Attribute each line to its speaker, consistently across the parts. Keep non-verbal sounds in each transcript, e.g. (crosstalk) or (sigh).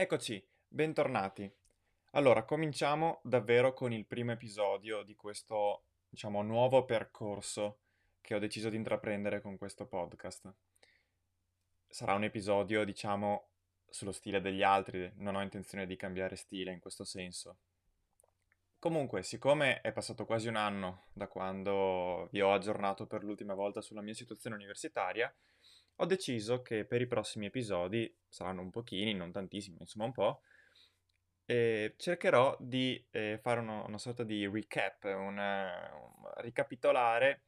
Speaker 1: Eccoci, bentornati. Allora, cominciamo davvero con il primo episodio di questo, diciamo, nuovo percorso che ho deciso di intraprendere con questo podcast. Sarà un episodio, diciamo, sullo stile degli altri, non ho intenzione di cambiare stile in questo senso. Comunque, siccome è passato quasi un anno da quando vi ho aggiornato per l'ultima volta sulla mia situazione universitaria, ho deciso che per i prossimi episodi, saranno un pochini, non tantissimi, insomma un po', eh, cercherò di eh, fare uno, una sorta di recap, una, un, ricapitolare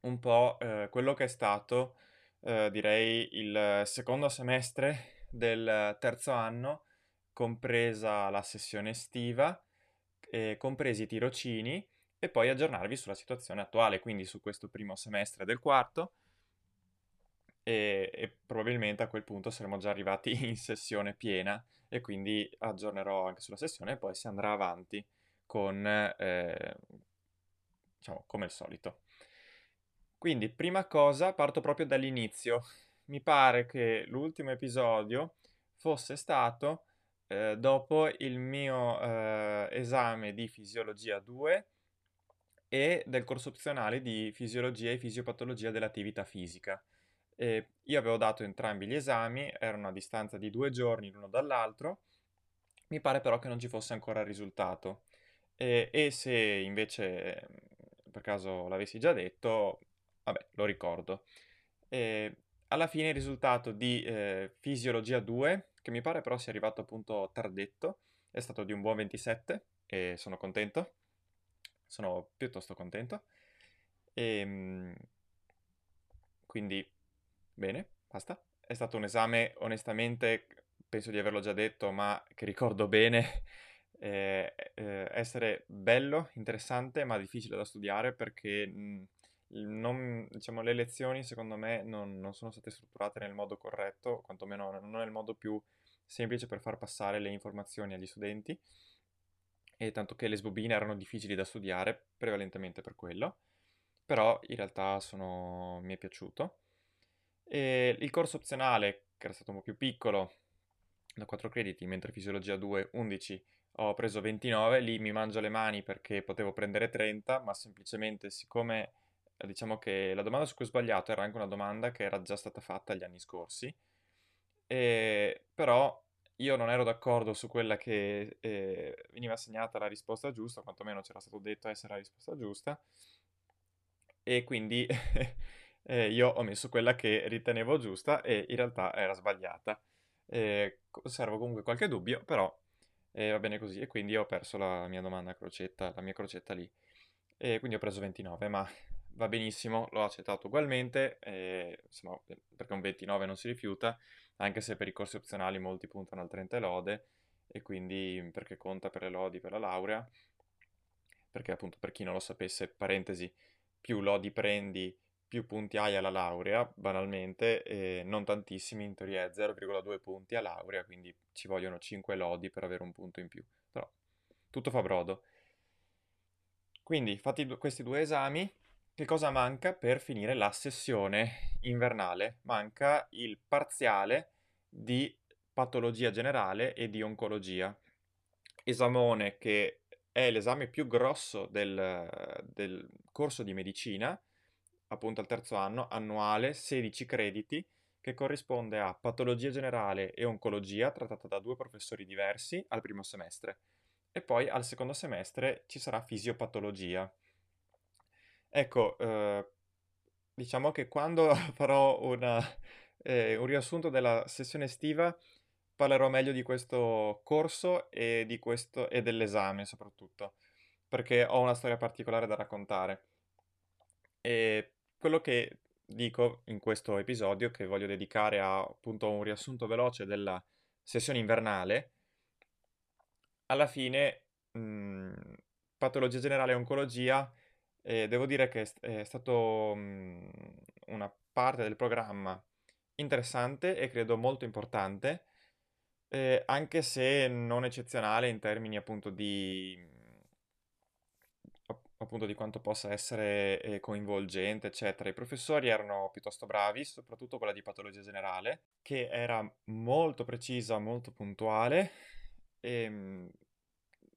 Speaker 1: un po' eh, quello che è stato, eh, direi, il secondo semestre del terzo anno, compresa la sessione estiva, compresi i tirocini, e poi aggiornarvi sulla situazione attuale, quindi su questo primo semestre del quarto e, e, probabilmente a quel punto saremo già arrivati (laughs) in sessione piena e quindi aggiornerò anche sulla sessione e poi si andrà avanti con, eh, diciamo, come al solito. Quindi, prima cosa, parto proprio dall'inizio. Mi pare che l'ultimo episodio fosse stato eh, dopo il mio eh, esame di fisiologia 2 e del corso opzionale di fisiologia e fisiopatologia dell'attività fisica. E io avevo dato entrambi gli esami, erano a distanza di due giorni l'uno dall'altro, mi pare però che non ci fosse ancora il risultato. E, e se invece per caso l'avessi già detto, vabbè, lo ricordo. E alla fine il risultato di eh, Fisiologia 2, che mi pare però sia arrivato appunto tardetto, è stato di un buon 27 e sono contento, sono piuttosto contento. E, ehm, quindi Bene, basta. È stato un esame, onestamente, penso di averlo già detto, ma che ricordo bene, (laughs) eh, eh, essere bello, interessante, ma difficile da studiare perché mh, non, diciamo, le lezioni, secondo me, non, non, sono state strutturate nel modo corretto, quantomeno non nel modo più semplice per far passare le informazioni agli studenti, e tanto che le sbobine erano difficili da studiare, prevalentemente per quello, però in realtà sono... mi è piaciuto. E il corso opzionale, che era stato un po' più piccolo, da 4 crediti, mentre fisiologia 2, 11, ho preso 29, lì mi mangio le mani perché potevo prendere 30, ma semplicemente siccome diciamo che la domanda su cui ho sbagliato era anche una domanda che era già stata fatta gli anni scorsi, e, però io non ero d'accordo su quella che eh, veniva assegnata la risposta giusta, quantomeno c'era stato detto essere la risposta giusta, e quindi (laughs) eh, io ho messo quella che ritenevo giusta e in realtà era sbagliata. Eh, conservo comunque qualche dubbio, però eh, va bene così e quindi ho perso la mia domanda crocetta, la mia crocetta lì. E quindi ho preso 29, ma va benissimo, l'ho accettato ugualmente, insomma, perché un 29 non si rifiuta, anche se per i corsi opzionali molti puntano al 30 lode, e quindi perché conta per le lodi per la laurea, perché appunto per chi non lo sapesse, parentesi, più lodi prendi più punti hai alla laurea, banalmente, e non tantissimi, in teoria è 0,2 punti a laurea, quindi ci vogliono 5 lodi per avere un punto in più. Però tutto fa brodo. Quindi, fatti questi due esami, che cosa manca per finire la sessione invernale? Manca il parziale di patologia generale e di oncologia. Esamone che è l'esame più grosso del, del corso di medicina, appunto al terzo anno, annuale, 16 crediti, che corrisponde a patologia generale e oncologia trattata da due professori diversi al primo semestre. E poi al secondo semestre ci sarà fisiopatologia. Ecco, eh, diciamo che quando (laughs) farò una, eh, un riassunto della sessione estiva parlerò meglio di questo corso e, di questo, e dell'esame soprattutto, perché ho una storia particolare da raccontare. E quello che dico in questo episodio, che voglio dedicare a appunto un riassunto veloce della sessione invernale, alla fine mh, mhmm, patologia generale e oncologia, eh, devo dire che è, stato mh, una parte del programma interessante e credo molto importante, eh, anche se non eccezionale in termini appunto di, appunto di quanto possa essere eh, coinvolgente, eccetera. I professori erano piuttosto bravi, soprattutto quella di patologia generale, che era molto precisa, molto puntuale, e ehm,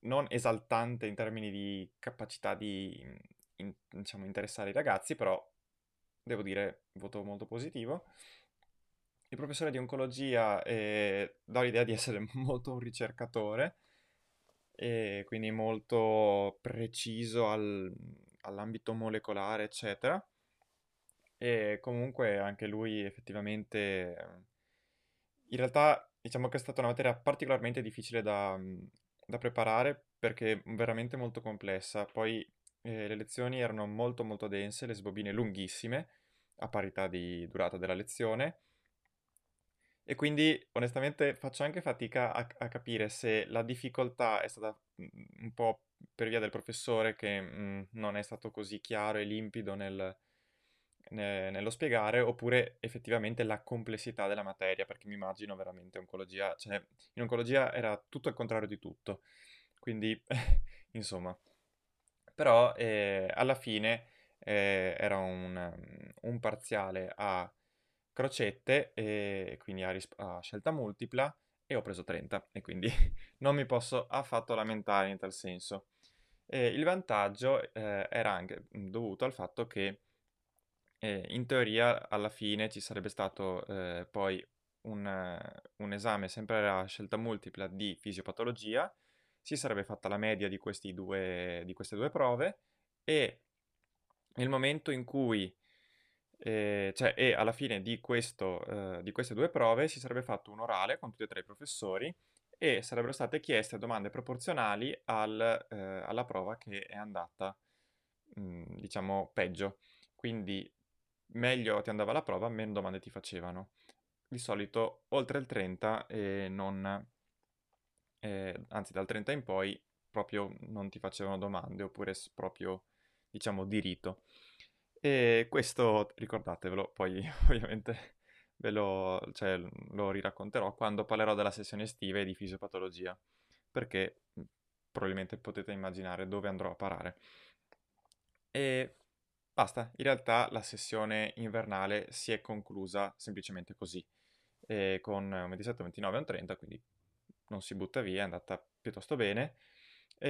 Speaker 1: non esaltante in termini di capacità di in, diciamo, interessare i ragazzi, però devo dire voto molto positivo. Il professore di oncologia eh, dà l'idea di essere (laughs) molto un ricercatore, e quindi molto preciso al, all'ambito molecolare, eccetera. E comunque anche lui effettivamente, in realtà diciamo che è stata una materia particolarmente difficile da, da preparare perché veramente molto complessa. Poi eh, le lezioni erano molto molto dense, le sbobine lunghissime, a parità di durata della lezione. E quindi onestamente faccio anche fatica a, a capire se la difficoltà è stata un po' per via del professore che mh, non è stato così chiaro e limpido nel, ne, nello spiegare, oppure effettivamente la complessità della materia, perché mi immagino veramente oncologia, cioè in oncologia era tutto il contrario di tutto. Quindi, (laughs) insomma, però eh, alla fine eh, era un, un, parziale a crocette, e quindi a, risp- a, scelta multipla, e ho preso 30, e quindi (laughs) non mi posso affatto lamentare in tal senso. Eh, il vantaggio eh, era anche dovuto al fatto che eh, in teoria alla fine ci sarebbe stato eh, poi un, un esame sempre a scelta multipla di fisiopatologia, si sarebbe fatta la media di, due, di queste due prove e nel momento in cui, eh, cioè, e alla fine di, questo, eh, di queste due prove si sarebbe fatto un orale con tutti e tre i professori e sarebbero state chieste domande proporzionali al, eh, alla prova che è andata, mh, mm, diciamo, peggio. Quindi meglio ti andava la prova, meno domande ti facevano. Di solito oltre il 30 e non eh, anzi dal 30 in poi proprio non ti facevano domande oppure proprio diciamo di. E questo ricordatevelo, poi (laughs) ovviamente ve lo, cioè, lo riracconterò quando parlerò della sessione estiva e di fisiopatologia, perché probabilmente potete immaginare dove andrò a parare. E basta, in realtà la sessione invernale si è conclusa semplicemente così, con un 27, 29 e un 30, quindi non si butta via, è andata piuttosto bene, e,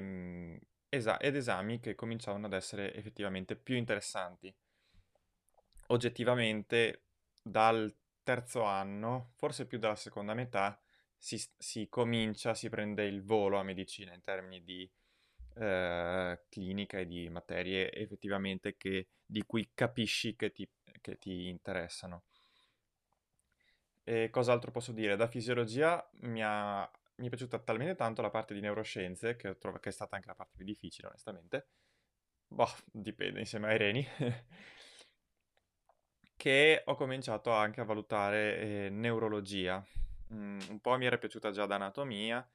Speaker 1: ehm, esa- ed esami che cominciavano ad essere effettivamente più interessanti. Oggettivamente, dal terzo anno, forse più dalla seconda metà, si, si comincia, si prende il volo a medicina in termini di eh, clinica e di materie effettivamente che, di cui capisci che ti, che ti interessano. E cos'altro posso dire? Da fisiologia mi, ha, mi è piaciuta talmente tanto la parte di neuroscienze, che trovo che è stata anche la parte più difficile, onestamente. Boh, dipende, insieme ai reni. (laughs) che ho cominciato anche a valutare eh, neurologia. Mm, un po' mi era piaciuta già da anatomia,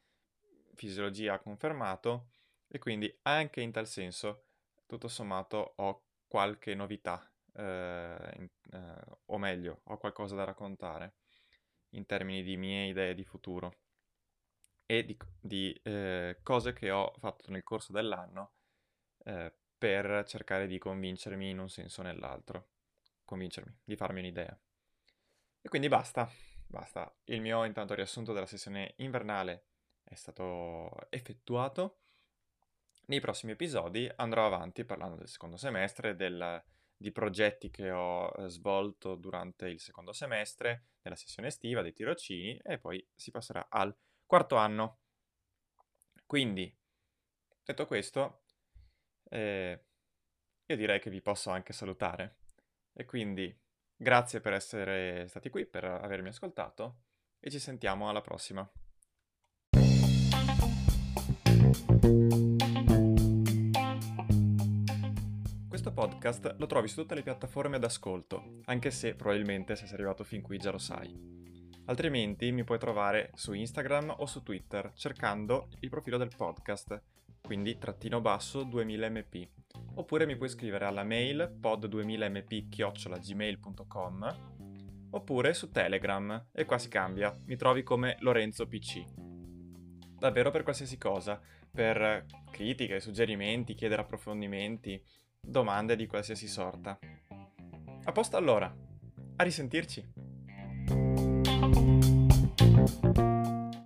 Speaker 1: fisiologia ha confermato, e quindi anche in tal senso, tutto sommato, ho qualche novità, eh, in, eh, o meglio, ho qualcosa da raccontare in termini di mie idee di futuro e di, di eh, cose che ho fatto nel corso dell'anno eh, per cercare di convincermi in un senso o nell'altro, convincermi, di farmi un'idea. E quindi basta, basta. Il mio intanto riassunto della sessione invernale è stato effettuato. Nei prossimi episodi andrò avanti parlando del secondo semestre, del di progetti che ho eh, svolto durante il secondo semestre, nella sessione estiva, dei tirocini e poi si passerà al quarto anno. Quindi, detto questo, eh, io direi che vi posso anche salutare. E quindi grazie per essere stati qui, per avermi ascoltato e ci sentiamo alla prossima. podcast lo trovi su tutte le piattaforme d'ascolto, anche se probabilmente se sei arrivato fin qui già lo sai. Altrimenti mi puoi trovare su Instagram o su Twitter cercando il profilo del podcast, quindi trattino basso 2000mp. Oppure mi puoi scrivere alla mail pod2000mp-gmail.com oppure su Telegram e qua si cambia, mi trovi come Lorenzo PC. Davvero per qualsiasi cosa, per critiche, suggerimenti, chiedere approfondimenti, domande di qualsiasi sorta. A posto allora, a risentirci! you